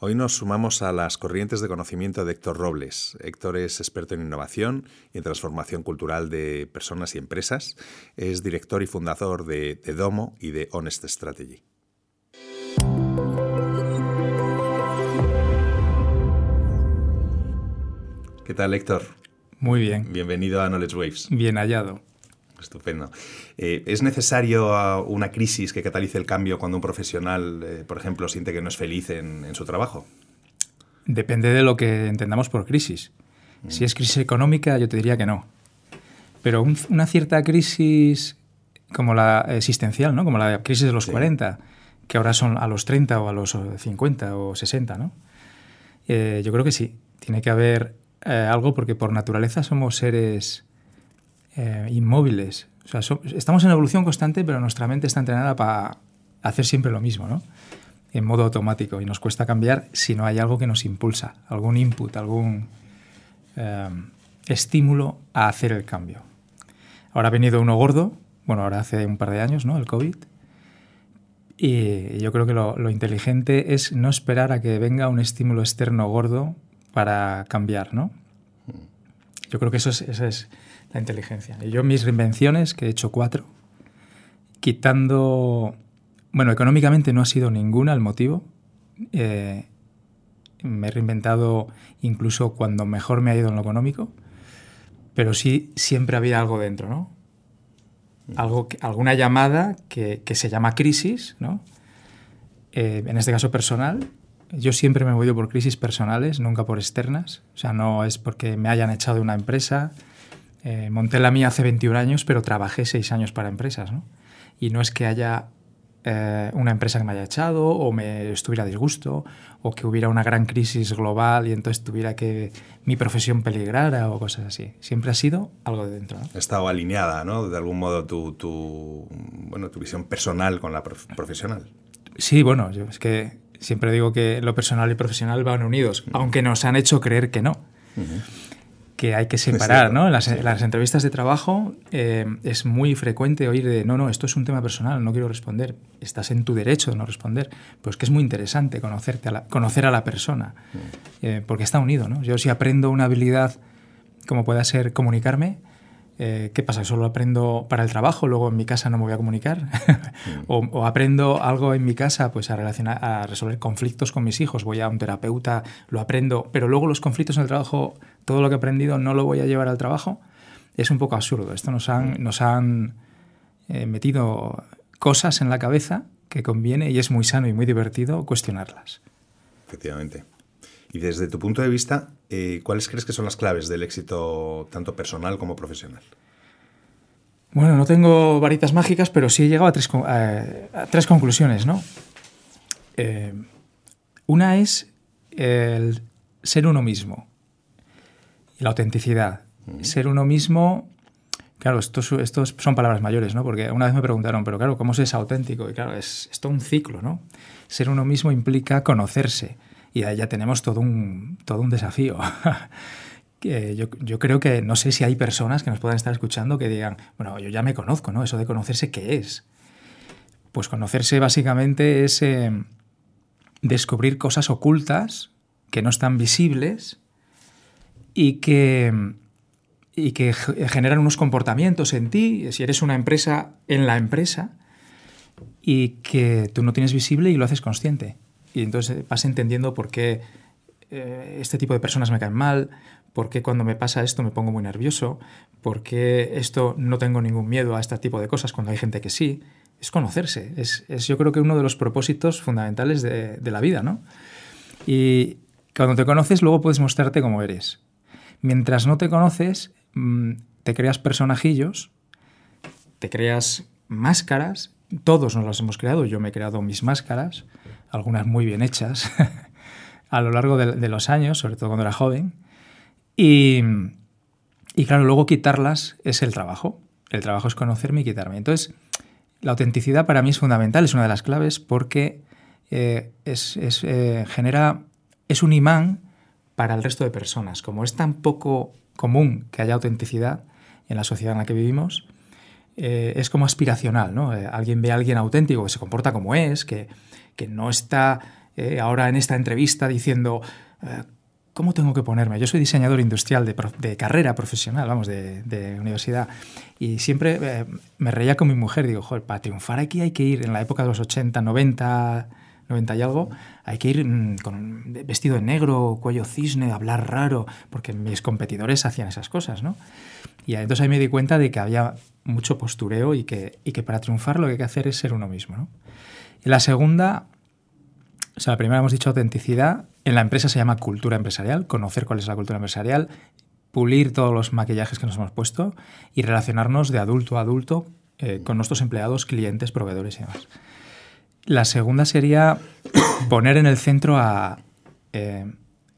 Hoy nos sumamos a las corrientes de conocimiento de Héctor Robles. Héctor es experto en innovación y en transformación cultural de personas y empresas. Es director y fundador de, Domo y de Honest Strategy. ¿Qué tal, Héctor? Muy bien. Bienvenido a Knowledge Waves. Bien hallado. Estupendo. Eh, ¿Es necesario ah, una crisis que catalice el cambio cuando un profesional, eh, por ejemplo, siente que no es feliz en, su trabajo? Depende de lo que entendamos por crisis. Mm. Si es crisis económica, yo te diría que no. Pero una cierta crisis como la existencial, ¿no? como la crisis de los 40, que ahora son a los 30 o a los 50 o 60, ¿no? Eh, yo creo que sí. Tiene que haber algo porque por naturaleza somos seres eh, inmóviles. estamos en evolución constante, pero nuestra mente está entrenada para hacer siempre lo mismo, ¿no? En modo automático. Y nos cuesta cambiar si no hay algo que nos impulsa, algún input, algún eh, estímulo a hacer el cambio. Ahora ha venido uno gordo, bueno, ahora hace un par de años, ¿no? El COVID. Y yo creo que lo, inteligente es no esperar a que venga un estímulo externo gordo para cambiar, ¿no? Yo creo que eso es, eso es la inteligencia. Y yo mis reinvenciones, que he hecho cuatro, quitando... Bueno, económicamente no ha sido ninguna el motivo. Eh, me he reinventado incluso cuando mejor me ha ido en lo económico, pero sí siempre había algo dentro, ¿no? Algo, alguna llamada que, se llama crisis, ¿no? Eh, en este caso personal. Yo siempre me he movido por crisis personales, nunca por externas. O sea, no es porque me hayan echado de una empresa, eh, monté la mía hace 21 años, pero trabajé 6 años para empresas, ¿no? Y no es que haya eh, una empresa que me haya echado o me estuviera a disgusto o que hubiera una gran crisis global y entonces tuviera que mi profesión peligrara o cosas así. Siempre ha sido algo de dentro. ¿no? Ha estado alineada, ¿no? De algún modo tu, tu, bueno, tu visión personal con la profesional. Sí, bueno, yo es que siempre digo que lo personal y profesional van unidos, aunque nos han hecho creer que no que hay que separar, ¿no? En las, entrevistas de trabajo eh, es muy frecuente oír de, no, no, esto es un tema personal, no quiero responder. Estás en tu derecho de no responder. Pues que es muy interesante conocerte a la, conocer a la persona, eh, porque está unido, ¿no? Yo si aprendo una habilidad como pueda ser comunicarme, eh, ¿qué pasa? ¿Solo aprendo para el trabajo, luego en mi casa no me voy a comunicar? O, aprendo algo en mi casa pues a, relacionar, a resolver conflictos con mis hijos, voy a un terapeuta, lo aprendo, pero luego los conflictos en el trabajo, todo lo que he aprendido no lo voy a llevar al trabajo. Es un poco absurdo. Esto nos han, nos han eh, metido cosas en la cabeza que conviene y es muy sano y muy divertido cuestionarlas. Efectivamente. Y desde tu punto de vista, eh, ¿cuáles crees que son las claves del éxito tanto personal como profesional? Bueno, no tengo varitas mágicas, pero sí he llegado a tres, tres conclusiones, ¿no? Eh, una es el ser uno mismo, la autenticidad. Ser uno mismo, claro, estos, estos son palabras mayores, ¿no? Porque una vez me preguntaron, pero claro, ¿cómo se es auténtico? Y claro, es, es todo un ciclo, ¿no? Ser uno mismo implica conocerse, y ahí ya tenemos todo un, todo un desafío. que yo, yo, creo que no sé si hay personas que nos puedan estar escuchando que digan, bueno, yo ya me conozco, ¿no? Eso de conocerse, ¿qué es? Pues conocerse básicamente es eh, descubrir cosas ocultas que no están visibles y que, y que generan unos comportamientos en ti, si eres una empresa, en la empresa, y que tú no tienes visible y lo haces consciente y entonces vas entendiendo por qué eh, este tipo de personas me caen mal, por qué cuando me pasa esto me pongo muy nervioso, por qué esto no tengo ningún miedo a este tipo de cosas cuando hay gente que sí. Es conocerse, es, yo creo que uno de los propósitos fundamentales de, la vida, ¿no? Y cuando te conoces luego puedes mostrarte como eres. Mientras no te conoces, mm, te creas personajillos, te creas máscaras, todos nos las hemos creado, yo me he creado mis máscaras, algunas muy bien hechas, a lo largo de, los años, sobre todo cuando era joven. Y, y, claro, luego quitarlas es el trabajo. El trabajo es conocerme y quitarme. Entonces, la autenticidad para mí es fundamental, es una de las claves porque eh, es, es, eh, genera, es un imán para el resto de personas. Como es tan poco común que haya autenticidad en la sociedad en la que vivimos, eh, es como aspiracional. ¿no? alguien ve a alguien auténtico que se comporta como es, que, que no está eh, ahora en esta entrevista diciendo, eh, ¿cómo tengo que ponerme? Yo soy diseñador industrial de, carrera profesional, vamos, de, universidad. Y siempre eh, me reía con mi mujer, digo, joder, para triunfar aquí hay que ir en la época de los 80, 90, 90 y algo, hay que ir mm, con vestido de negro, cuello cisne, hablar raro, porque mis competidores hacían esas cosas, ¿no? Y entonces ahí me di cuenta de que había mucho postureo y que, y que para triunfar lo que hay que hacer es ser uno mismo. La segunda, o sea, la primera hemos dicho autenticidad, en la empresa se llama cultura empresarial, conocer cuál es la cultura empresarial, pulir todos los maquillajes que nos hemos puesto y relacionarnos de adulto a adulto eh, con nuestros empleados, clientes, proveedores y demás. La segunda sería poner en el centro a, eh,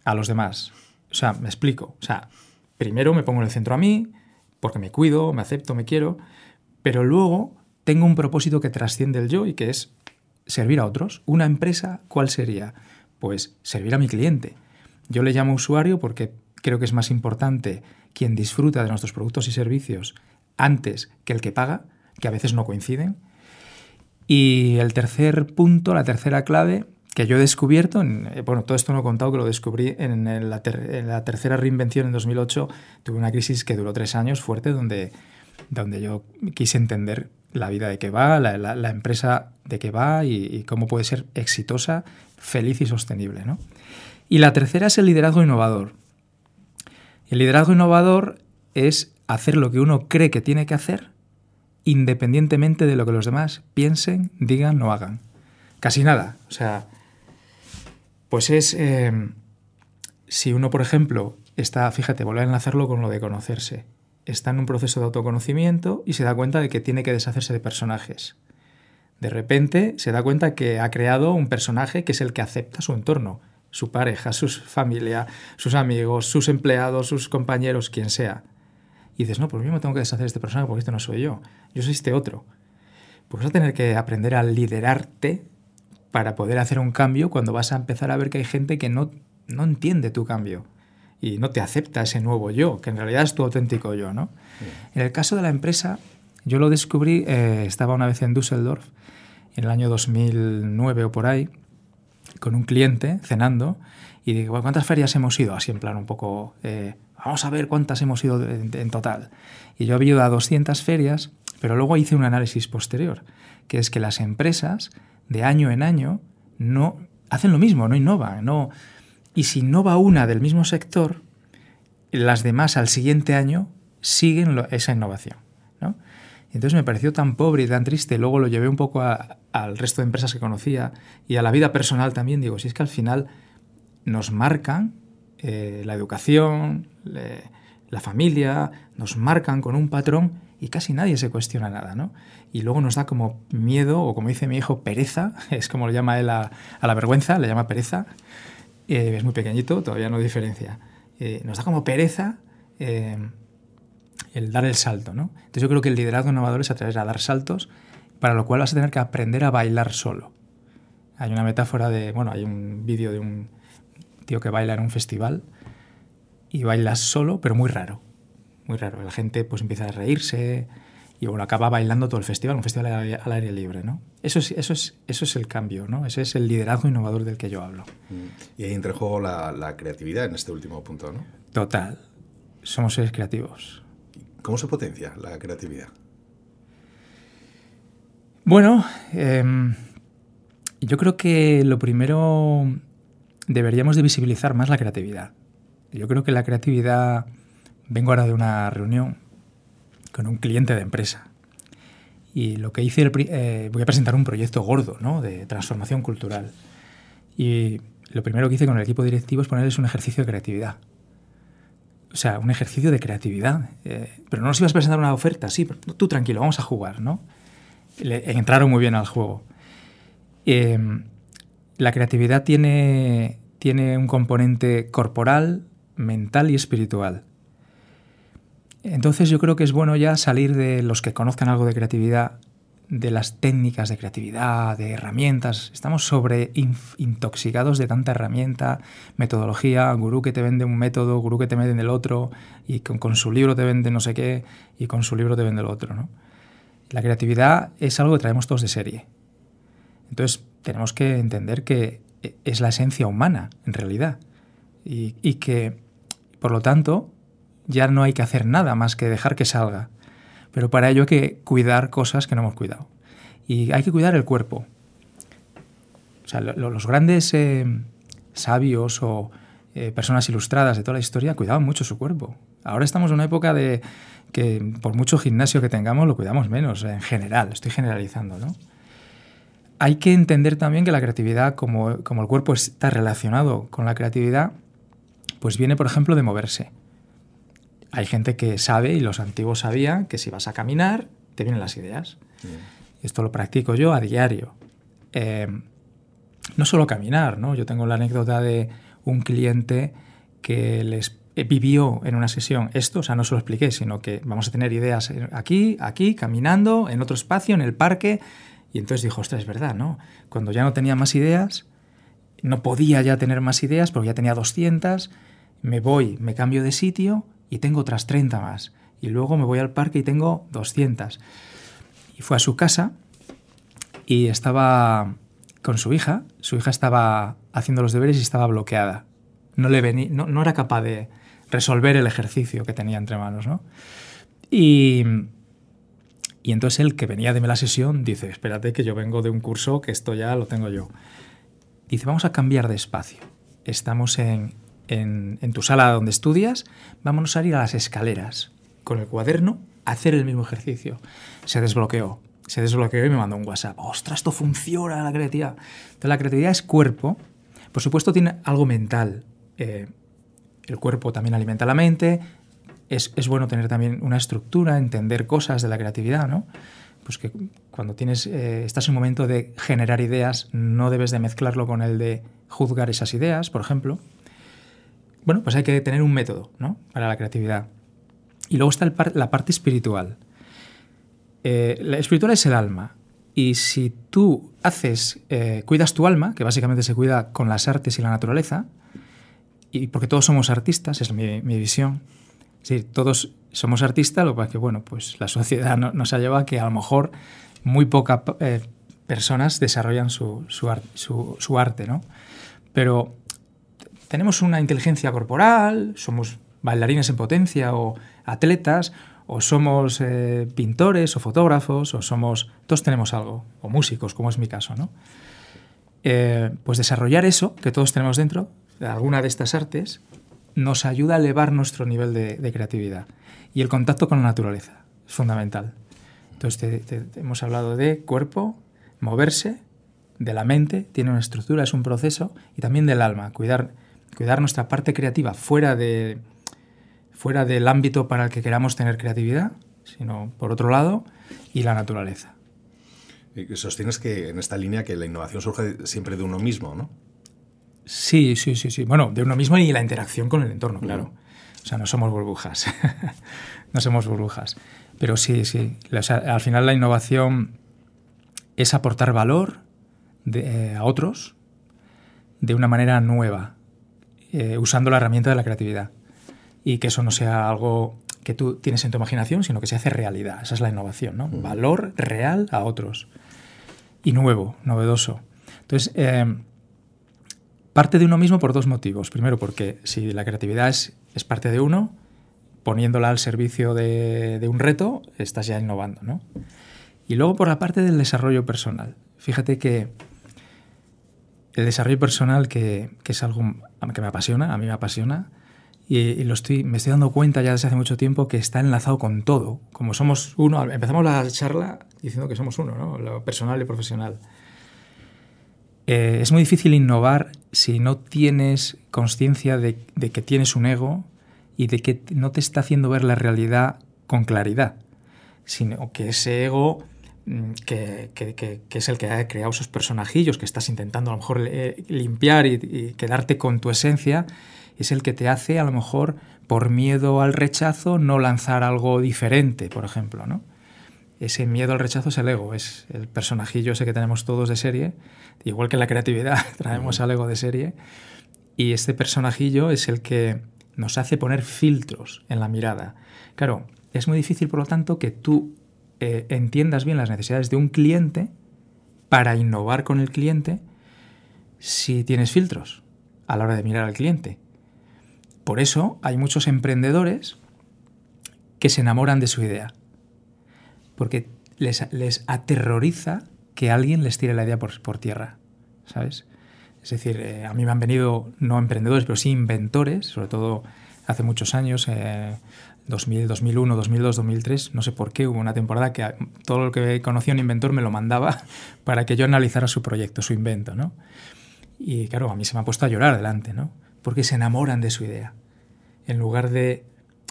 a los demás. O sea, me explico. O sea, primero me pongo en el centro a mí, porque me cuido, me acepto, me quiero, pero luego tengo un propósito que trasciende el yo y que es servir a otros. Una empresa, ¿cuál sería? Pues servir a mi cliente. Yo le llamo usuario porque creo que es más importante quien disfruta de nuestros productos y servicios antes que el que paga, que a veces no coinciden. Y el tercer punto, la tercera clave que yo he descubierto, eh, bueno, todo esto no he contado que lo descubrí en, la, tercera reinvención en 2008, tuve una crisis que duró tres años fuerte donde, donde yo quise entender la vida de qué va, la, empresa de qué va y, cómo puede ser exitosa, feliz y sostenible. ¿no? Y la tercera es el liderazgo innovador. El liderazgo innovador es hacer lo que uno cree que tiene que hacer independientemente de lo que los demás piensen, digan o hagan. Casi nada. O sea, pues es... Eh, si uno, por ejemplo, está, fíjate, vuelve a enlazarlo con lo de conocerse. Está en un proceso de autoconocimiento y se da cuenta de que tiene que deshacerse de personajes. De repente se da cuenta que ha creado un personaje que es el que acepta su entorno, su pareja, su familia, sus amigos, sus empleados, sus compañeros, quien sea. Y dices, no, pues yo me tengo que deshacer de este personaje porque este no soy yo, yo soy este otro. Pues vas a tener que aprender a liderarte para poder hacer un cambio cuando vas a empezar a ver que hay gente que no, no entiende tu cambio y no te acepta ese nuevo yo, que en realidad es tu auténtico yo. ¿no? En el caso de la empresa, yo lo descubrí, eh, estaba una vez en Düsseldorf, en el año 2009 o por ahí, con un cliente cenando, y digo, ¿cuántas ferias hemos ido? Así en plan un poco... Eh, vamos a ver cuántas hemos ido en, total. Y yo había ido a 200 ferias, pero luego hice un análisis posterior, que es que las empresas de año en año no hacen lo mismo, no innovan, no y si innova una del mismo sector, las demás al siguiente año siguen esa innovación. ¿no? Entonces me pareció tan pobre y tan triste, luego lo llevé un poco al resto de empresas que conocía y a la vida personal también, digo, si es que al final nos marcan eh, la educación, la familia, nos marcan con un patrón y casi nadie se cuestiona nada, ¿no? Y luego nos da como miedo, o como dice mi hijo, pereza, es como lo llama él a, la vergüenza, le llama pereza, eh, es muy pequeñito, todavía no diferencia. Eh, nos da como pereza el dar el salto, ¿no? Entonces yo creo que el liderazgo innovador es a través de dar saltos, para lo cual vas a tener que aprender a bailar solo. Hay una metáfora de, bueno, hay un vídeo de un tío que baila en un festival y baila solo, pero muy raro. Muy raro. La gente pues empieza a reírse y bueno, acaba bailando todo el festival, un festival al aire libre, ¿no? Eso es, eso es, eso es el cambio, ¿no? Ese es el liderazgo innovador del que yo hablo. Y ahí entra en juego la, la creatividad en este último punto, ¿no? Total. Somos seres creativos. ¿Cómo se potencia la creatividad? Bueno, em, yo creo que lo primero deberíamos de visibilizar más la creatividad. Yo creo que la creatividad... Vengo ahora de una reunión con un cliente de empresa y lo que hice, eh, voy a presentar un proyecto gordo ¿no? de transformación cultural. Y lo primero que hice con el equipo directivo es ponerles un ejercicio de creatividad. O sea, un ejercicio de creatividad. Eh, pero no nos ibas a presentar una oferta, sí, pero tú tranquilo, vamos a jugar, ¿no? Le, entraron muy bien al juego. Em, la creatividad tiene tiene un componente corporal, mental y espiritual. Entonces yo creo que es bueno ya salir de los que conozcan algo de creatividad, de las técnicas de creatividad, de herramientas. Estamos sobre intoxicados de tanta herramienta, metodología, gurú que te vende un método, gurú que te vende el otro, y con, su libro te vende no sé qué, y con su libro te vende el otro. ¿no? La creatividad es algo que traemos todos de serie. Entonces tenemos que entender que e, es la esencia humana, en realidad. Y, y, que, por lo tanto, ya no hay que hacer nada más que dejar que salga. Pero para ello hay que cuidar cosas que no hemos cuidado. Y hay que cuidar el cuerpo. O sea, lo, los grandes eh, sabios o eh, personas ilustradas de toda la historia cuidaban mucho su cuerpo. Ahora estamos en una época de que por mucho gimnasio que tengamos lo cuidamos menos, en general, estoy generalizando, ¿no? Hay que entender también que la creatividad, como, como el cuerpo está relacionado con la creatividad, pues viene, por ejemplo, de moverse. Hay gente que sabe, y los antiguos sabían, que si vas a caminar, te vienen las ideas. Mm. Esto lo practico yo a diario. Eh, no solo caminar, ¿no? Yo tengo la anécdota de un cliente que les vivió en una sesión esto, o sea, no se lo expliqué, sino que vamos a tener ideas aquí, aquí, caminando, en otro espacio, en el parque, y entonces dijo, ostras, es verdad, ¿no? Cuando ya no tenía más ideas, no podía ya tener más ideas porque ya tenía 200, me voy, me cambio de sitio y tengo otras 30 más. Y luego me voy al parque y tengo 200. Y fue a su casa y estaba con su hija. Su hija estaba haciendo los deberes y estaba bloqueada. No, le venía, no, no era capaz de resolver el ejercicio que tenía entre manos. ¿no? Y y entonces él, que venía de la sesión, dice, espérate que yo vengo de un curso que esto ya lo tengo yo. Dice, vamos a cambiar de espacio. Estamos en, en, tu sala donde estudias, vámonos a ir a las escaleras con el cuaderno a hacer el mismo ejercicio. Se desbloqueó, se desbloqueó y me mandó un WhatsApp. ¡Ostras, esto funciona la creatividad! La creatividad es cuerpo. Por supuesto tiene algo mental. Eh, el cuerpo también alimenta la mente, es, es, bueno tener también una estructura, entender cosas de la creatividad, ¿no? Pues que cuando tienes, eh, estás en un momento de generar ideas, no debes de mezclarlo con el de juzgar esas ideas, por ejemplo. Bueno, pues hay que tener un método, ¿no? Para la creatividad. Y luego está par la parte espiritual. Eh, la espiritual es el alma. Y si tú haces, eh, cuidas tu alma, que básicamente se cuida con las artes y la naturaleza, y porque todos somos artistas, es mi, visión, Sí, todos somos artistas, lo que pasa es que bueno, pues la sociedad nos ha llevado a que a lo mejor muy pocas eh, personas desarrollan su, su, arte, ¿no? Pero tenemos una inteligencia corporal, somos bailarines en potencia o atletas, o somos eh, pintores o fotógrafos, o somos... Todos tenemos algo, o músicos, como es mi caso, ¿no? Eh, pues desarrollar eso que todos tenemos dentro, alguna de estas artes, nos ayuda a elevar nuestro nivel de, creatividad. Y el contacto con la naturaleza es fundamental. Entonces, hemos hablado de cuerpo, moverse, de la mente, tiene una estructura, es un proceso, y también del alma, cuidar, cuidar nuestra parte creativa fuera, de, fuera del ámbito para el que queramos tener creatividad, sino por otro lado, y la naturaleza. Y sostienes que en esta línea que la innovación surge siempre de uno mismo, ¿no? Sí, sí, sí, sí. Bueno, de uno mismo y la interacción con el entorno, claro. O sea, no somos burbujas. no somos burbujas. Pero sí, sí. al final la innovación es aportar valor eh, a otros de una manera nueva, eh, usando la herramienta de la creatividad. Y que eso no sea algo que tú tienes en tu imaginación, sino que se hace realidad. Esa es la innovación, ¿no? Valor real a otros. Y nuevo, novedoso. Entonces, eh, parte de uno mismo por dos motivos. Primero, porque si la creatividad es, es parte de uno, poniéndola al servicio de, de, un reto, estás ya innovando, ¿no? Y luego por la parte del desarrollo personal. Fíjate que el desarrollo personal, que, que es algo que me apasiona, a mí me apasiona, y, lo estoy, me estoy dando cuenta ya desde hace mucho tiempo que está enlazado con todo. Como somos uno, empezamos la charla diciendo que somos uno, ¿no? Lo personal y profesional. Eh, es muy difícil innovar si no tienes conciencia de, que tienes un ego y de que no te está haciendo ver la realidad con claridad, sino que ese ego que, es el que ha creado esos personajillos que estás intentando a lo mejor eh, limpiar y, y, quedarte con tu esencia, es el que te hace a lo mejor por miedo al rechazo no lanzar algo diferente, por ejemplo, ¿no? ese miedo al rechazo es el ego, es el personajillo ese que tenemos todos de serie, igual que en la creatividad traemos al ego de serie, y este personajillo es el que nos hace poner filtros en la mirada. Claro, es muy difícil, por lo tanto, que tú eh, entiendas bien las necesidades de un cliente para innovar con el cliente, si tienes filtros a la hora de mirar al cliente. Por eso hay muchos emprendedores que se enamoran de su idea. Porque les, les aterroriza que alguien les tire la idea por, por tierra. ¿Sabes? Es decir, eh, a mí me han venido no emprendedores, pero sí inventores, sobre todo hace muchos años, eh, 2000, 2001, 2002, 2003, no sé por qué, hubo una temporada que todo lo que conocía un inventor me lo mandaba para que yo analizara su proyecto, su invento, ¿no? Y claro, a mí se me ha puesto a llorar delante, ¿no? Porque se enamoran de su idea. En lugar de,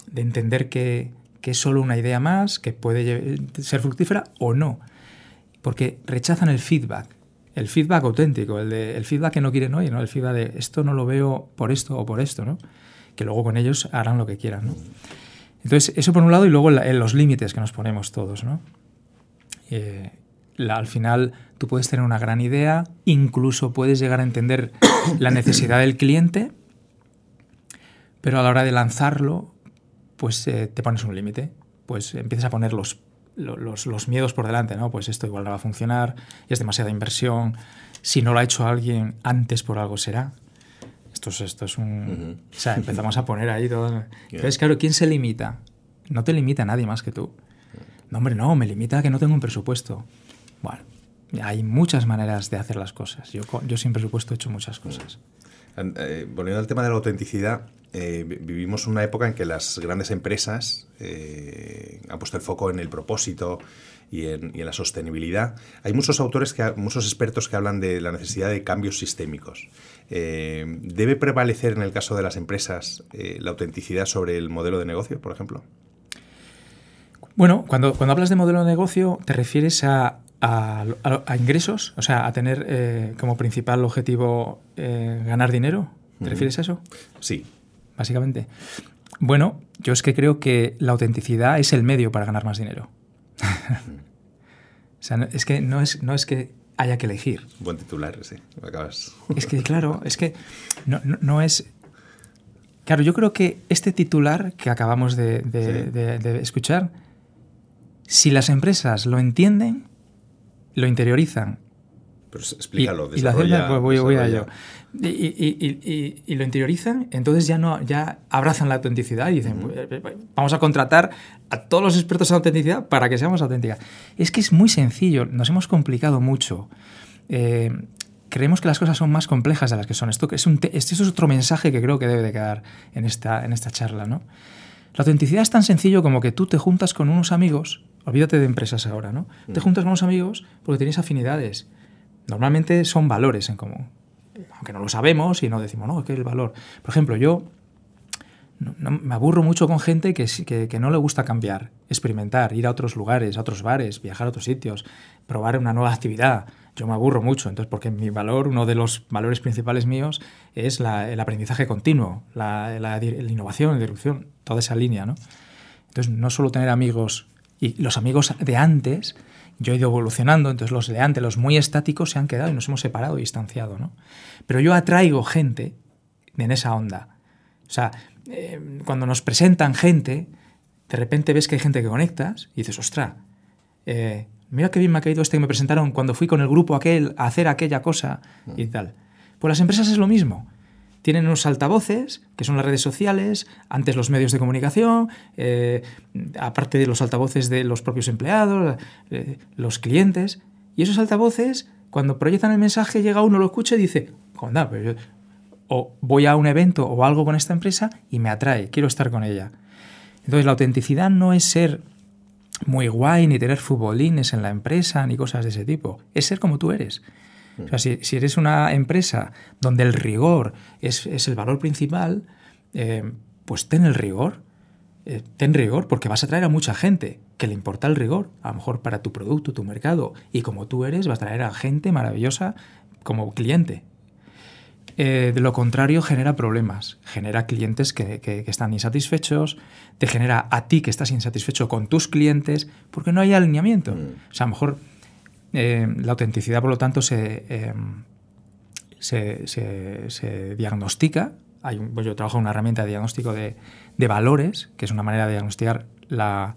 de entender que, que, es solo una idea más, que puede ser fructífera o no. Porque rechazan el feedback. El feedback auténtico, el, de, el feedback que no quieren oír, ¿no? El feedback de esto no lo veo por esto o por esto, ¿no? Que luego con ellos harán lo que quieran, ¿no? Entonces, eso por un lado y luego en los límites que nos ponemos todos, ¿no? Eh, la, al final tú puedes tener una gran idea, incluso puedes llegar a entender la necesidad del cliente, pero a la hora de lanzarlo, pues eh, te pones un límite, pues empiezas a poner los, los, los, miedos por delante, ¿no? Pues esto igual no va a funcionar, es demasiada inversión, si no lo ha hecho alguien antes por algo será. Esto es, esto es un... Uh -huh. O sea, empezamos a poner ahí todo... Entonces, claro, ¿quién se limita? No te limita nadie más que tú. No, hombre, no, me limita que no tengo un presupuesto. Bueno, hay muchas maneras de hacer las cosas. Yo, yo sin presupuesto he hecho muchas cosas. Eh, volviendo al tema de la autenticidad, eh, vivimos una época en que las grandes empresas eh, han puesto el foco en el propósito y en, y en, la sostenibilidad. Hay muchos autores, que, muchos expertos que hablan de la necesidad de cambios sistémicos. Eh, ¿Debe prevalecer en el caso de las empresas eh, la autenticidad sobre el modelo de negocio, por ejemplo? Bueno, cuando, cuando hablas de modelo de negocio, ¿te refieres a, a, a ingresos? O sea, a tener eh, como principal objetivo ganar dinero. ¿Te uh -huh. refieres a eso? Sí. Básicamente. Bueno, yo es que creo que la autenticidad es el medio para ganar más dinero. o sea, es que no es, no es que haya que elegir. Buen titular, sí. Acabas. Es que, claro, es que no, no, no, es. Claro, yo creo que este titular que acabamos de, de, sí. de, de escuchar, si las empresas lo entienden, lo interiorizan pero explícalo, y, y la hacen, pues voy, voy a ello. Y, y, y, lo interiorizan, entonces ya no ya abrazan la autenticidad y dicen, uh -huh. vamos a contratar a todos los expertos en autenticidad para que seamos auténticas. Es que es muy sencillo, nos hemos complicado mucho. Eh, creemos que las cosas son más complejas de las que son. Esto es, un este es otro mensaje que creo que debe de quedar en esta, en esta charla. ¿no? La autenticidad es tan sencillo como que tú te juntas con unos amigos, olvídate de empresas ahora, ¿no? Uh -huh. Te juntas con unos amigos porque tenéis afinidades Normalmente son valores en común. Aunque no lo sabemos y no decimos, no, ¿qué es el valor? Por ejemplo, yo me aburro mucho con gente que, que, que, no le gusta cambiar, experimentar, ir a otros lugares, a otros bares, viajar a otros sitios, probar una nueva actividad. Yo me aburro mucho, entonces, porque mi valor, uno de los valores principales míos es el aprendizaje continuo, la, innovación, la disrupción, toda esa línea. Entonces, no solo tener amigos y los amigos de antes yo he ido evolucionando, entonces los de antes, los muy estáticos, se han quedado y nos hemos separado y distanciado. ¿no? Pero yo atraigo gente en esa onda. O sea, eh, cuando nos presentan gente, de repente ves que hay gente que conectas y dices, ostra, eh, mira qué bien me ha caído este que me presentaron cuando fui con el grupo aquel a hacer aquella cosa y tal. Pues las empresas es lo mismo tienen unos altavoces, que son las redes sociales, antes los medios de comunicación, eh, aparte de los altavoces de los propios empleados, eh, los clientes. Y esos altavoces, cuando proyectan el mensaje, llega uno, lo escucha y dice, o voy a un evento o algo con esta empresa y me atrae, quiero estar con ella. Entonces la autenticidad no es ser muy guay, ni tener futbolines en la empresa, ni cosas de ese tipo. Es ser como tú eres. O sea, si, si, eres una empresa donde el rigor es, es el valor principal, eh, pues ten el rigor. Eh, ten rigor porque vas a traer a mucha gente que le importa el rigor, a lo mejor para tu producto, tu mercado. Y como tú eres, vas a traer a gente maravillosa como cliente. Eh, de lo contrario, genera problemas. Genera clientes que, que, que, están insatisfechos, te genera a ti que estás insatisfecho con tus clientes, porque no hay alineamiento. Mm. O sea, a lo mejor eh, la autenticidad, por lo tanto, se, eh, se, se, diagnostica. Hay un, pues yo trabajo en una herramienta de diagnóstico de, de, valores, que es una manera de diagnosticar la,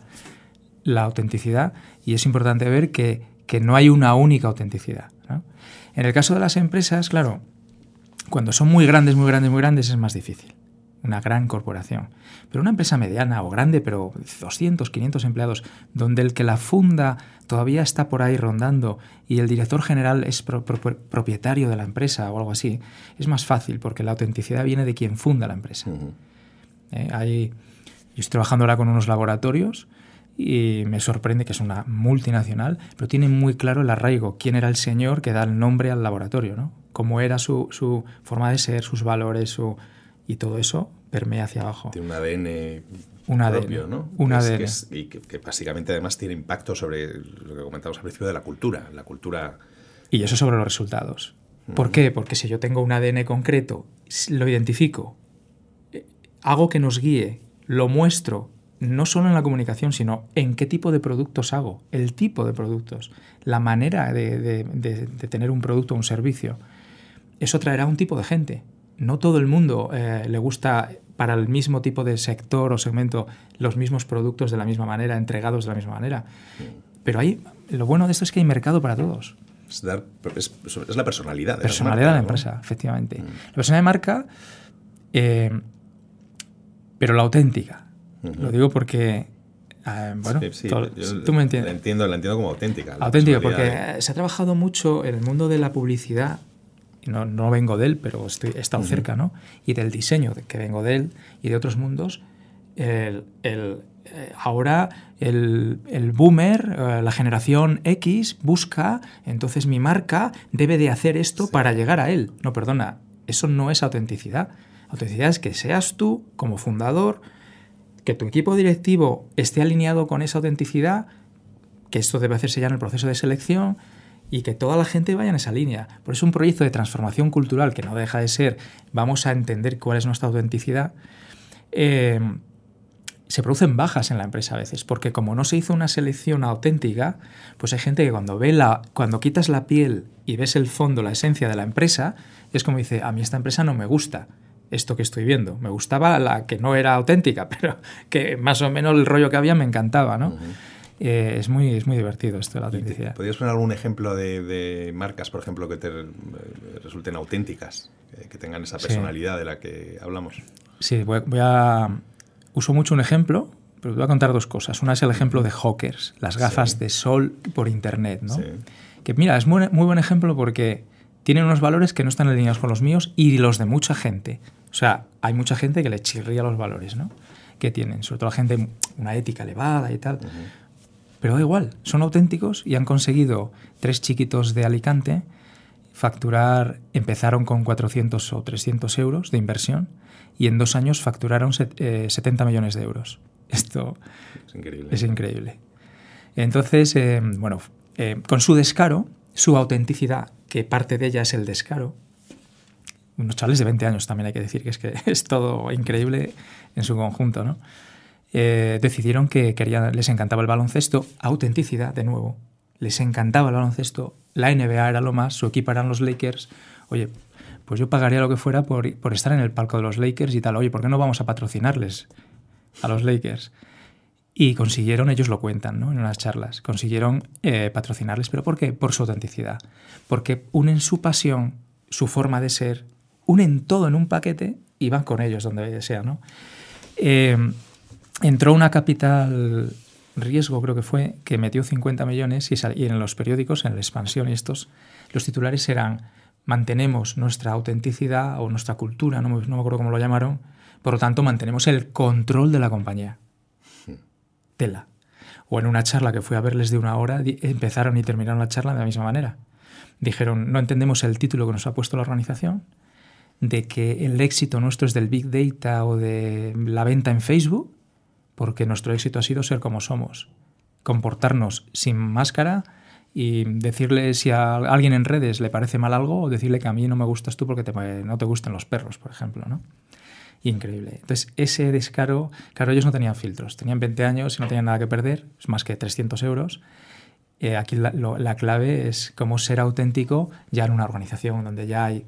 la autenticidad, y es importante ver que, que, no hay una única autenticidad. En el caso de las empresas, claro, Cuando son muy grandes, muy grandes, muy grandes es más difícil. Una gran corporación. Pero una empresa mediana o grande, pero 200, 500 empleados, donde el que la funda todavía está por ahí rondando y el director general es propietario de la empresa o algo así, es más fácil porque la autenticidad viene de quien funda la empresa. Eh, yo estoy trabajando ahora con unos laboratorios y me sorprende que es una multinacional, pero tiene muy claro el arraigo, quién era el señor que da el nombre al laboratorio, ¿no? cómo era su, su forma de ser, sus valores, su, y todo eso permea hacia abajo. Tiene un ADN un propio, ¿no? Un ADN. y que, básicamente además tiene impacto sobre lo que comentamos al principio de la cultura, la cultura... Y eso sobre los resultados. ¿Por qué? Porque si yo tengo un ADN concreto, lo identifico, eh, hago que nos guíe, lo muestro, no solo en la comunicación, sino en qué tipo de productos hago, el tipo de productos, la manera de, tener un producto o un servicio. Eso traerá un tipo de gente. No todo el mundo eh, le gusta para el mismo tipo de sector o segmento los mismos productos de la misma manera, entregados de la misma manera. Pero hay, lo bueno de esto es que hay mercado para todos. Es, la personalidad. De personalidad de la empresa, efectivamente. Mm. La personalidad de marca, eh, pero la auténtica. Lo digo porque ah, bueno, tú me entiendes. La entiendo, la entiendo como auténtica. Auténtica, porque se ha trabajado mucho en el mundo de la publicidad, no, no vengo de él, pero estoy, he estado cerca, ¿no? Y del diseño, que vengo de él, y de otros mundos. El, el, eh, ahora el, el boomer, eh, la generación X, busca, entonces mi marca debe de hacer esto para llegar a él. No, perdona, eso no es autenticidad. Autenticidad es que seas tú, como fundador, que tu equipo directivo esté alineado con esa autenticidad, que esto debe hacerse ya en el proceso de selección y que toda la gente vaya en esa línea. Por eso un proyecto de transformación cultural que no deja de ser, vamos a entender cuál es nuestra autenticidad, eh, se producen bajas en la empresa a veces, porque como no se hizo una selección auténtica, pues hay gente que cuando ve la, cuando quitas la piel y ves el fondo, la esencia de la empresa, es como dice, a mí esta empresa no me gusta esto que estoy viendo. Me gustaba la que no era auténtica, pero que más o menos el rollo que había me encantaba, ¿no? Eh, es, muy, es muy divertido esto de la autenticidad. ¿Podrías poner algún ejemplo de, marcas, por ejemplo, que te eh, resulten auténticas, que tengan esa personalidad de la que hablamos? Sí, voy, a... Uso mucho un ejemplo, pero te voy a contar dos cosas. Una es el ejemplo de Hawkers, las gafas de sol por Internet, ¿no? Que mira, es muy, muy buen ejemplo porque tienen unos valores que no están alineados con los míos y los de mucha gente. O sea, hay mucha gente que le chirría los valores, ¿no? Que tienen, sobre todo la gente, una ética elevada y tal. Pero da igual, son auténticos y han conseguido tres chiquitos de Alicante facturar, empezaron con 400 o 300 euros de inversión y en dos años facturaron 70 eh, millones de euros. Esto es increíble. Es increíble. Entonces, eh, bueno, eh, con su descaro, su autenticidad, que parte de ella es el descaro, unos chavales de 20 años también hay que decir, que es que es todo increíble en su conjunto, ¿no? Eh, decidieron que querían, les encantaba el baloncesto, autenticidad de nuevo, les encantaba el baloncesto, la NBA era lo más, su equipo eran los Lakers, oye, pues yo pagaría lo que fuera por, estar en el palco de los Lakers y tal, oye, ¿por qué no vamos a patrocinarles a los Lakers? Y consiguieron, ellos lo cuentan ¿no? en unas charlas, consiguieron eh, patrocinarles, pero ¿por qué? Por su autenticidad, porque unen su pasión, su forma de ser, unen todo en un paquete y van con ellos donde sea. ¿no? Eh, entró una capital riesgo, creo que fue, que metió 50 millones y, y, en los periódicos, en la expansión y estos, los titulares eran mantenemos nuestra autenticidad o nuestra cultura, no me, no me acuerdo cómo lo llamaron, por lo tanto mantenemos el control de la compañía. Tela. O en una charla que fui a verles de una hora, empezaron y terminaron la charla de la misma manera. Dijeron, no entendemos el título que nos ha puesto la organización, de que el éxito nuestro es del Big Data o de la venta en Facebook, porque nuestro éxito ha sido ser como somos, comportarnos sin máscara y decirle si a alguien en redes le parece mal algo o decirle que a mí no me gustas tú porque no te gustan los perros, por ejemplo, ¿no? Increíble. Entonces, ese descaro, claro, ellos no tenían filtros, tenían 20 años y no tenían nada que perder, es más que 300 euros. Eh, aquí la, la, clave es cómo ser auténtico ya en una organización donde ya hay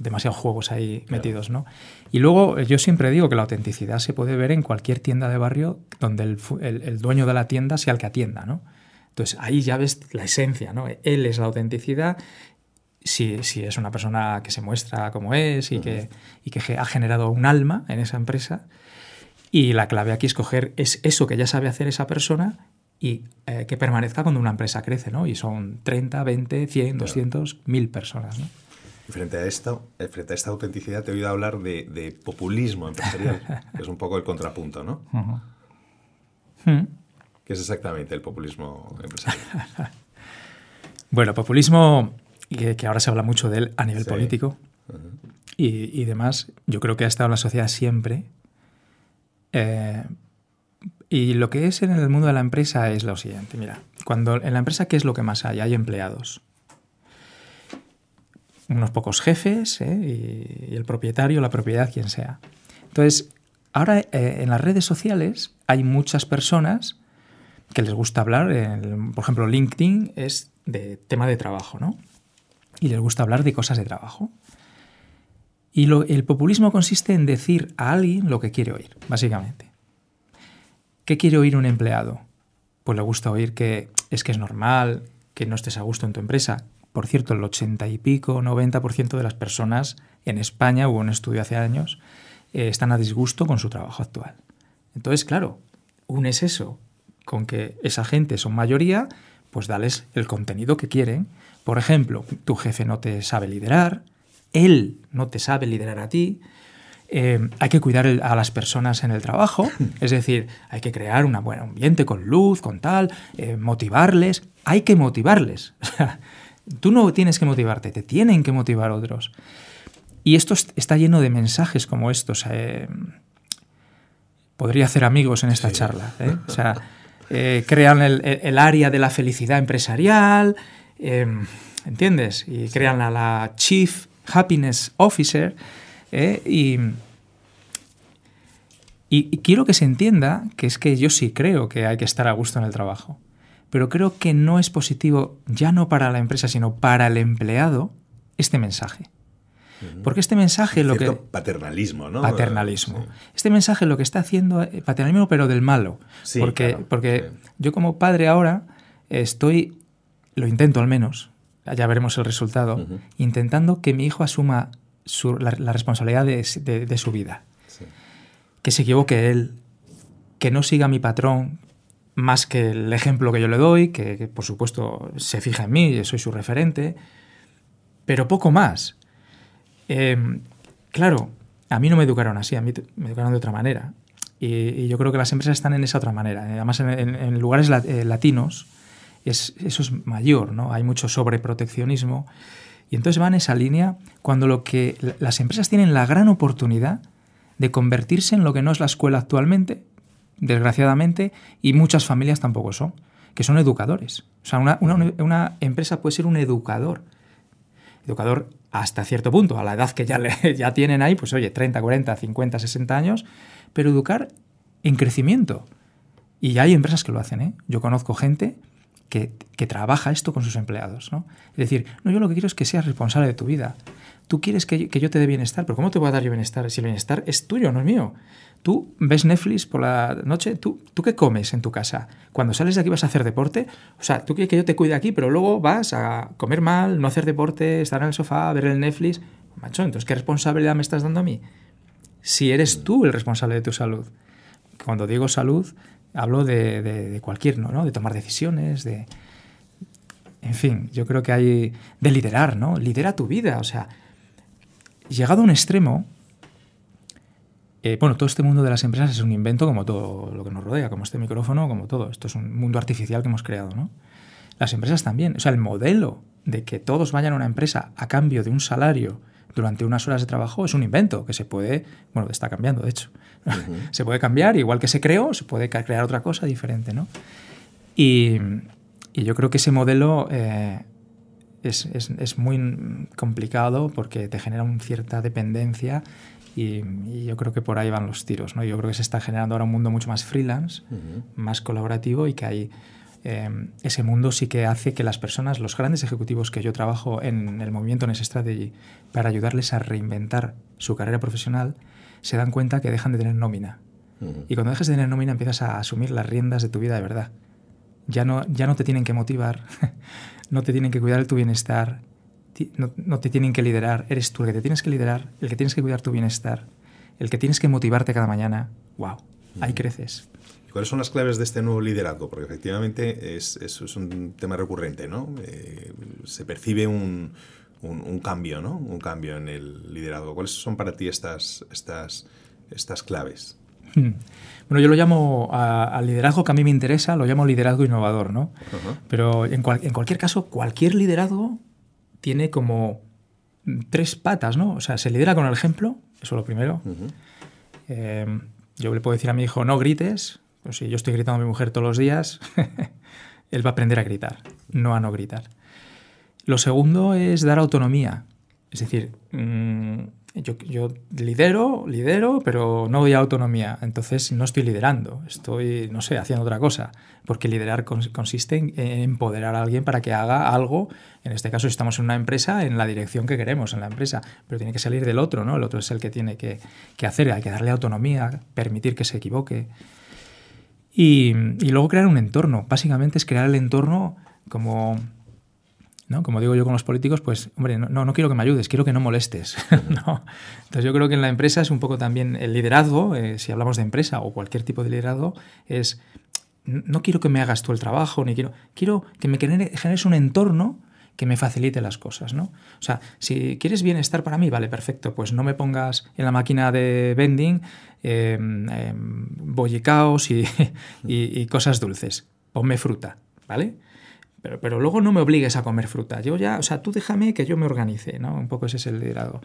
demasiados juegos ahí metidos, ¿no? Y luego eh, yo siempre digo que la autenticidad se puede ver en cualquier tienda de barrio donde el, dueño de la tienda sea el que atienda, ¿no? Entonces ahí ya ves la esencia, ¿no? Él es la autenticidad si, es una persona que se muestra como es y, que, que ha generado un alma en esa empresa. Y la clave aquí es coger es eso que ya sabe hacer esa persona y eh, que permanezca cuando una empresa crece, ¿no? Y son 30, 20, 100, 200, 1000 personas, ¿no? Y frente a, esto, eh, frente a esta autenticidad te he oído hablar de, populismo empresarial, que es un poco el contrapunto, ¿no? Hmm. ¿Qué es exactamente el populismo empresarial? bueno, populismo, que, ahora se habla mucho de él a nivel político y, demás, yo creo que ha estado en la sociedad siempre. Eh, y lo que es en el mundo de la empresa es lo siguiente, mira, cuando en la empresa, ¿qué es lo que más hay? Hay empleados. Unos pocos jefes ¿eh? y, el propietario, la propiedad, quien sea. Entonces, ahora eh, en las redes sociales hay muchas personas que les gusta hablar, por ejemplo, LinkedIn es de tema de trabajo, ¿no? Y les gusta hablar de cosas de trabajo. Y el populismo consiste en decir a alguien lo que quiere oír, básicamente. ¿Qué quiere oír un empleado? Pues le gusta oír que es que es normal, que no estés a gusto en tu empresa. Por cierto, el 80 y pico, 90% de las personas en España, hubo un estudio hace años, eh, están a disgusto con su trabajo actual. Entonces, claro, unes eso con que esa gente son mayoría, pues dales el contenido que quieren. Por ejemplo, tu jefe no te sabe liderar, él no te sabe liderar a ti, eh, hay que cuidar a las personas en el trabajo, es decir, hay que crear un buen ambiente con luz, con tal, eh, motivarles, hay que motivarles. Tú no tienes que motivarte, te tienen que motivar otros. Y esto está lleno de mensajes como estos. Eh, podría hacer amigos en esta charla. O sea, crean el, área de la felicidad empresarial, em, ¿entiendes? Y crean a la Chief Happiness Officer. ¿Eh? Y, y, quiero que se entienda que es que yo sí creo que hay que estar a gusto en el trabajo, pero creo que no es positivo, ya no para la empresa, sino para el empleado, este mensaje. Porque este mensaje lo que... Paternalismo, ¿no? Paternalismo. Este mensaje lo que está haciendo, eh, paternalismo pero del malo. porque porque yo como padre ahora estoy, lo intento al menos, ya veremos el resultado, intentando que mi hijo asuma la, responsabilidad de, su vida. Que se equivoque él, que no siga mi patrón más que el ejemplo que yo le doy, que, por supuesto se fija en mí, soy su referente, pero poco más. Em, claro, a mí no me educaron así, a mí me educaron de otra manera. Y, yo creo que las empresas están en esa otra manera. Además, en, lugares eh, latinos es, eso es mayor, ¿no? Hay mucho sobreproteccionismo. Y entonces van en esa línea cuando lo que las empresas tienen la gran oportunidad de convertirse en lo que no es la escuela actualmente, desgraciadamente, y muchas familias tampoco son, que son educadores. O sea, una, una empresa puede ser un educador. Educador hasta cierto punto, a la edad que ya, ya tienen ahí, pues oye, 30, 40, 50, 60 años, pero educar en crecimiento. Y ya hay empresas que lo hacen, ¿eh? Yo conozco gente que, trabaja esto con sus empleados, ¿no? Es decir, no, yo lo que quiero es que seas responsable de tu vida. Tú quieres que, que yo te dé bienestar, pero ¿cómo te voy a dar yo bienestar si el bienestar es tuyo, no es mío? Tú ves Netflix por la noche, ¿tú, ¿tú qué comes en tu casa? Cuando sales de aquí vas a hacer deporte, o sea, tú quieres que yo te cuide aquí, pero luego vas a comer mal, no hacer deporte, estar en el sofá, ver el Netflix. Macho, entonces, ¿qué responsabilidad me estás dando a mí? Si eres tú el responsable de tu salud. Cuando digo salud, hablo de, de, cualquier, ¿no? De tomar decisiones, de... En fin, yo creo que hay... De liderar, ¿no? Lidera tu vida, o sea... Llegado a un extremo, eh, bueno, todo este mundo de las empresas es un invento como todo lo que nos rodea, como este micrófono, como todo. Esto es un mundo artificial que hemos creado, ¿no? Las empresas también. O sea, el modelo de que todos vayan a una empresa a cambio de un salario durante unas horas de trabajo es un invento que se puede, bueno, está cambiando, de hecho. se puede cambiar, igual que se creó, se puede crear otra cosa diferente, ¿no? Y, yo creo que ese modelo eh, es, es, muy complicado porque te genera una cierta dependencia y, yo creo que por ahí van los tiros. ¿no? Yo creo que se está generando ahora un mundo mucho más freelance, más colaborativo y que hay, em, ese mundo sí que hace que las personas, los grandes ejecutivos que yo trabajo en el movimiento Ness Strategy para ayudarles a reinventar su carrera profesional, se dan cuenta que dejan de tener nómina. Y cuando dejes de tener nómina empiezas a asumir las riendas de tu vida de verdad. Ya no, ya no te tienen que motivar, no te tienen que cuidar de tu bienestar, no, te tienen que liderar, eres tú el que te tienes que liderar, el que tienes que cuidar tu bienestar, el que tienes que motivarte cada mañana. ¡Wow! Ahí creces. ¿Cuáles son las claves de este nuevo liderazgo? Porque efectivamente es, es, un tema recurrente, ¿no? Eh, se percibe un, un, cambio, ¿no? Un cambio en el liderazgo. ¿Cuáles son para ti estas, estas, estas claves? Hmm. Bueno, yo lo llamo al liderazgo que a mí me interesa, lo llamo liderazgo innovador, ¿no? Pero en, en, cualquier caso, cualquier liderazgo tiene como tres patas, ¿no? O sea, se lidera con el ejemplo, eso es lo primero. Eh, yo le puedo decir a mi hijo, no grites, pues si yo estoy gritando a mi mujer todos los días, él va a aprender a gritar, no a no gritar. Lo segundo es dar autonomía. Es decir, mm, yo, lidero, lidero, pero no doy autonomía. Entonces no estoy liderando, estoy, no sé, haciendo otra cosa. Porque liderar consiste en empoderar a alguien para que haga algo. En este caso, estamos en una empresa, en la dirección que queremos en la empresa. Pero tiene que salir del otro, ¿no? El otro es el que tiene que, hacer. Hay que darle autonomía, permitir que se equivoque. Y, luego crear un entorno. Básicamente es crear el entorno como como digo yo con los políticos, pues, hombre, no, no quiero que me ayudes, quiero que no molestes. Entonces yo creo que en la empresa es un poco también el liderazgo, eh, si hablamos de empresa o cualquier tipo de liderazgo, es, no quiero que me hagas tú el trabajo, ni quiero, quiero que me generes un entorno que me facilite las cosas, ¿no? O sea, si quieres bienestar para mí, vale, perfecto, pues no me pongas en la máquina de vending eh, bollicaos y, cosas dulces, ponme fruta, ¿vale? Pero, pero luego no me obligues a comer fruta. Yo ya, o sea, tú déjame que yo me organice, ¿no? Un poco ese es el liderazgo.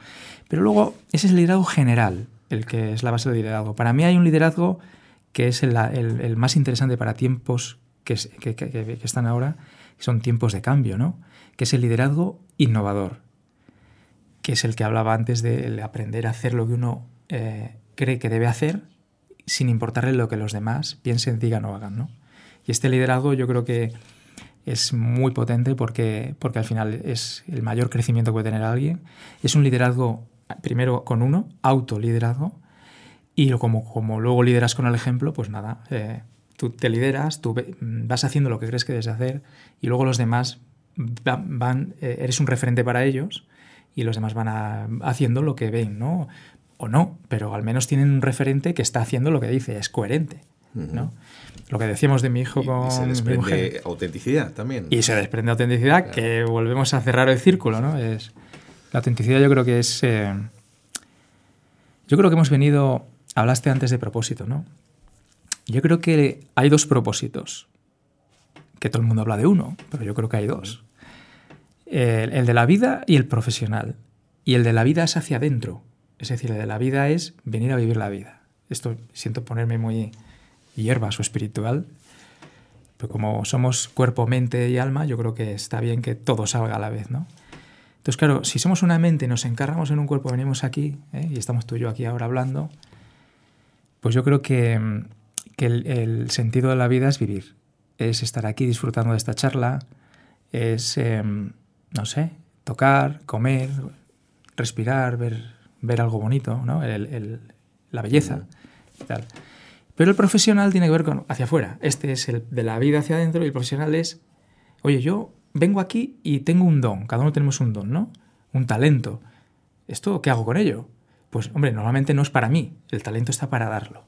Pero luego, ese es el liderazgo general, el que es la base del liderazgo. Para mí hay un liderazgo que es el, el, más interesante para tiempos que, que, que, están ahora, son tiempos de cambio, ¿no? Que es el liderazgo innovador, que es el que hablaba antes de aprender a hacer lo que uno eh, cree que debe hacer sin importarle lo que los demás piensen, digan o hagan, ¿no? Y este liderazgo yo creo que es muy potente porque, porque al final es el mayor crecimiento que puede tener alguien. Es un liderazgo, primero con uno, autoliderazgo, y como, como luego lideras con el ejemplo, pues nada, eh, tú te lideras, tú vas haciendo lo que crees que debes hacer y luego los demás van, eh, eres un referente para ellos y los demás van haciendo lo que ven, ¿no? O no, pero al menos tienen un referente que está haciendo lo que dice, es coherente, ¿no? Lo que decíamos de mi hijo con y se desprende autenticidad también. Y se desprende autenticidad, que volvemos a cerrar el círculo, ¿no? Es, la autenticidad yo creo que es... Eh, yo creo que hemos venido... Hablaste antes de propósito, ¿no? Yo creo que hay dos propósitos. Que todo el mundo habla de uno, pero yo creo que hay dos. El, de la vida y el profesional. Y el de la vida es hacia adentro. Es decir, el de la vida es venir a vivir la vida. Esto siento ponerme muy hierba o espiritual. Pero como somos cuerpo, mente y alma, yo creo que está bien que todo salga a la vez, ¿no? Entonces, claro, si somos una mente y nos encargamos en un cuerpo, venimos aquí ¿eh? y estamos tú y yo aquí ahora hablando, pues yo creo que, que el, sentido de la vida es vivir, es estar aquí disfrutando de esta charla, es, em, no sé, tocar, comer, respirar, ver, ver algo bonito, ¿no? la belleza y tal. Pero el profesional tiene que ver con hacia afuera. Este es el de la vida hacia adentro y el profesional es, oye, yo vengo aquí y tengo un don, cada uno tenemos un don, ¿no? Un talento. ¿Esto qué hago con ello? Pues, hombre, normalmente no es para mí, el talento está para darlo.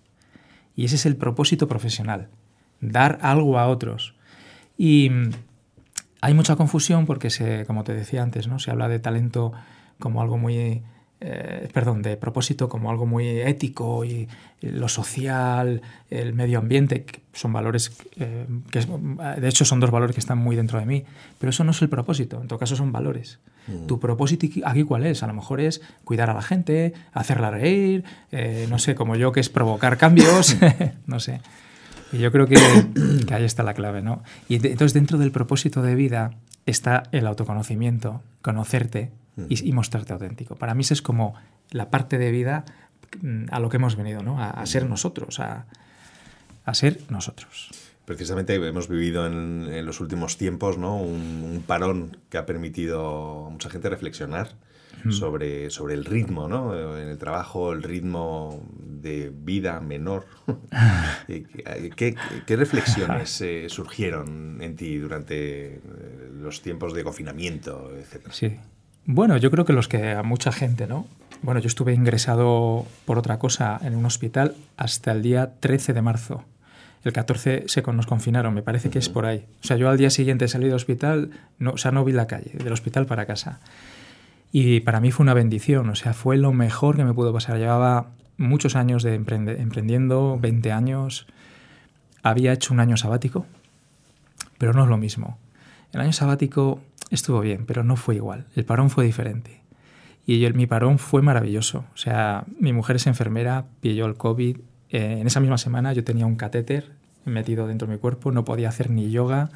Y ese es el propósito profesional, dar algo a otros. Y mm, hay mucha confusión porque, se, como te decía antes, ¿no? se habla de talento como algo muy eh, perdón, de propósito como algo muy ético y, lo social, el medio ambiente, que son valores eh, que de hecho son dos valores que están muy dentro de mí, pero eso no es el propósito, en todo caso son valores. Mm. ¿Tu propósito aquí cuál es? A lo mejor es cuidar a la gente, hacerla reír, eh, no sé, como yo que es provocar cambios, no sé. Y yo creo que, que, ahí está la clave, ¿no? Y entonces dentro del propósito de vida está el autoconocimiento, conocerte, y, mostrarte auténtico. Para mí eso es como la parte de vida mm, a lo que hemos venido, ¿no? a, ser nosotros, a, ser nosotros. Precisamente hemos vivido en, los últimos tiempos ¿no? un, parón que ha permitido a mucha gente reflexionar sobre, sobre el ritmo ¿no? en el trabajo, el ritmo de vida menor. ¿Qué, qué, reflexiones eh, surgieron en ti durante eh, los tiempos de confinamiento, etcétera? Sí, Bueno, yo creo que los que a mucha gente, ¿no? Bueno, yo estuve ingresado por otra cosa en un hospital hasta el día 13 de marzo. El 14 se nos confinaron, me parece que es por ahí. O sea, yo al día siguiente salí del hospital, no, o sea, no vi la calle, del hospital para casa. Y para mí fue una bendición, o sea, fue lo mejor que me pudo pasar. Llevaba muchos años emprendiendo, 20 años. Había hecho un año sabático, pero no es lo mismo. El año sabático estuvo bien, pero no fue igual. El parón fue diferente. Y mi parón fue maravilloso. O sea, mi mujer es enfermera, pilló el COVID. Eh, en esa misma semana yo tenía un catéter metido dentro de mi cuerpo, no podía hacer ni yoga.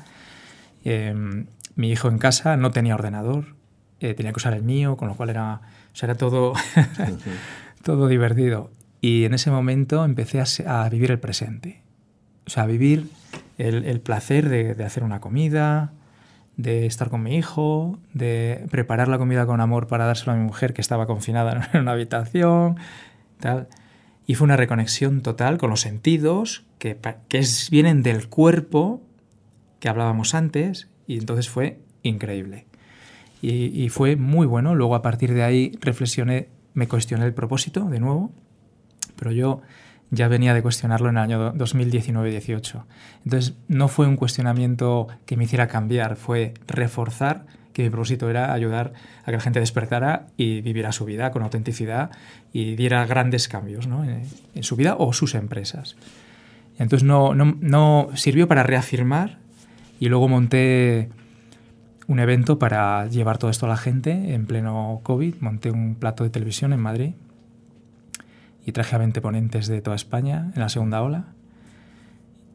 Em, mi hijo en casa no tenía ordenador, eh, tenía que usar el mío, con lo cual era, o sea, era todo, todo divertido. Y en ese momento empecé a, vivir el presente. O sea, a vivir el, placer de, de hacer una comida, de estar con mi hijo, de preparar la comida con amor para dárselo a mi mujer que estaba confinada en una habitación, tal. Y fue una reconexión total con los sentidos que, que es, vienen del cuerpo que hablábamos antes y entonces fue increíble. Y, y, fue muy bueno. Luego a partir de ahí reflexioné, me cuestioné el propósito de nuevo, pero yo ya venía de cuestionarlo en el año 2019-18. Entonces no fue un cuestionamiento que me hiciera cambiar, fue reforzar que mi propósito era ayudar a que la gente despertara y viviera su vida con autenticidad y diera grandes cambios ¿no? en, su vida o sus empresas. Entonces no, no, no sirvió para reafirmar y luego monté un evento para llevar todo esto a la gente en pleno COVID. Monté un plato de televisión en Madrid y traje a 20 ponentes de toda España en la segunda ola.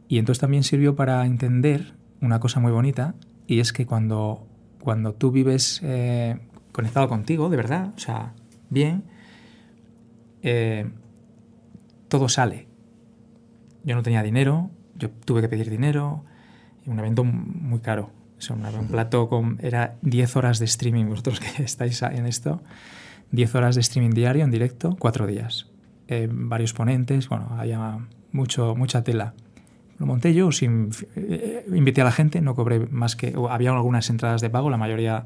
Y entonces también sirvió para entender una cosa muy bonita, y es que cuando, cuando tú vives eh, conectado contigo, de verdad, o sea, bien, eh, todo sale. Yo no tenía dinero, yo tuve que pedir dinero, un evento muy caro. O un, plato con, era 10 horas de streaming, vosotros que estáis en esto, 10 horas de streaming diario en directo, 4 días. Eh, varios ponentes, bueno, había mucho, mucha tela. Lo monté yo, sin, eh, invité a la gente, no cobré más que... Había algunas entradas de pago, la mayoría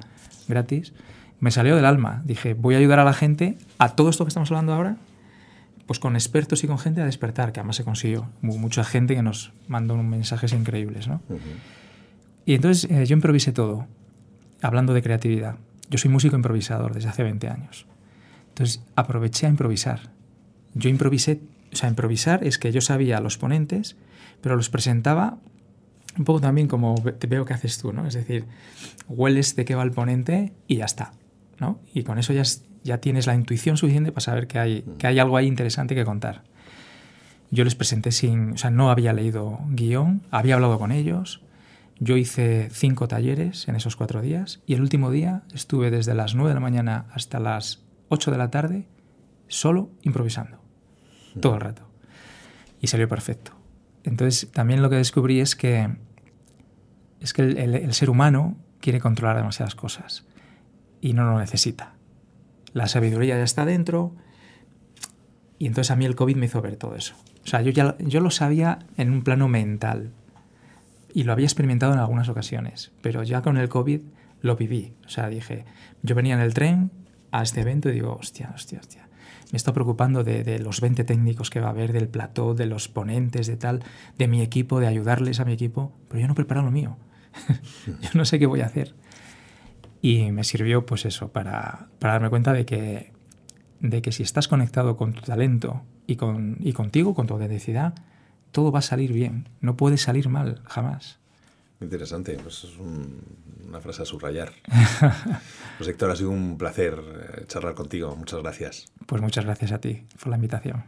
gratis. Me salió del alma. Dije, voy a ayudar a la gente a todo esto que estamos hablando ahora, pues con expertos y con gente a despertar, que además se consiguió. mucha gente que nos mandó mensajes increíbles, ¿no? Y entonces eh, yo improvisé todo, hablando de creatividad. Yo soy músico improvisador desde hace 20 años. Entonces aproveché a improvisar yo improvisé, o sea, improvisar es que yo sabía los ponentes, pero los presentaba un poco también como te veo que haces tú, ¿no? Es decir, hueles de qué va el ponente y ya está, ¿no? Y con eso ya, ya tienes la intuición suficiente para saber que hay, que hay algo ahí interesante que contar. Yo les presenté sin, o sea, no había leído guion, había hablado con ellos. Yo hice cinco talleres en esos cuatro días y el último día estuve desde las nueve de la mañana hasta las ocho de la tarde solo improvisando todo el rato. Y salió perfecto. Entonces, también lo que descubrí es que, es que el, ser humano quiere controlar demasiadas cosas y no lo necesita. La sabiduría ya está dentro y entonces a mí el COVID me hizo ver todo eso. O sea, yo ya yo lo sabía en un plano mental y lo había experimentado en algunas ocasiones, pero ya con el COVID lo viví. O sea, dije, yo venía en el tren a este evento y digo, hostia, hostia, hostia me estoy preocupando de, los 20 técnicos que va a haber, del plató, de los ponentes, de tal, de mi equipo, de ayudarles a mi equipo, pero yo no preparo lo mío. yo no sé qué voy a hacer. Y me sirvió, pues eso, para, darme cuenta de que, de que si estás conectado con tu talento y, con, y contigo, con tu autenticidad, todo va a salir bien, no puede salir mal jamás. Interesante, pues es una frase a subrayar. pues Héctor, ha sido un placer eh, charlar contigo, muchas gracias. Pues muchas gracias a ti por la invitación.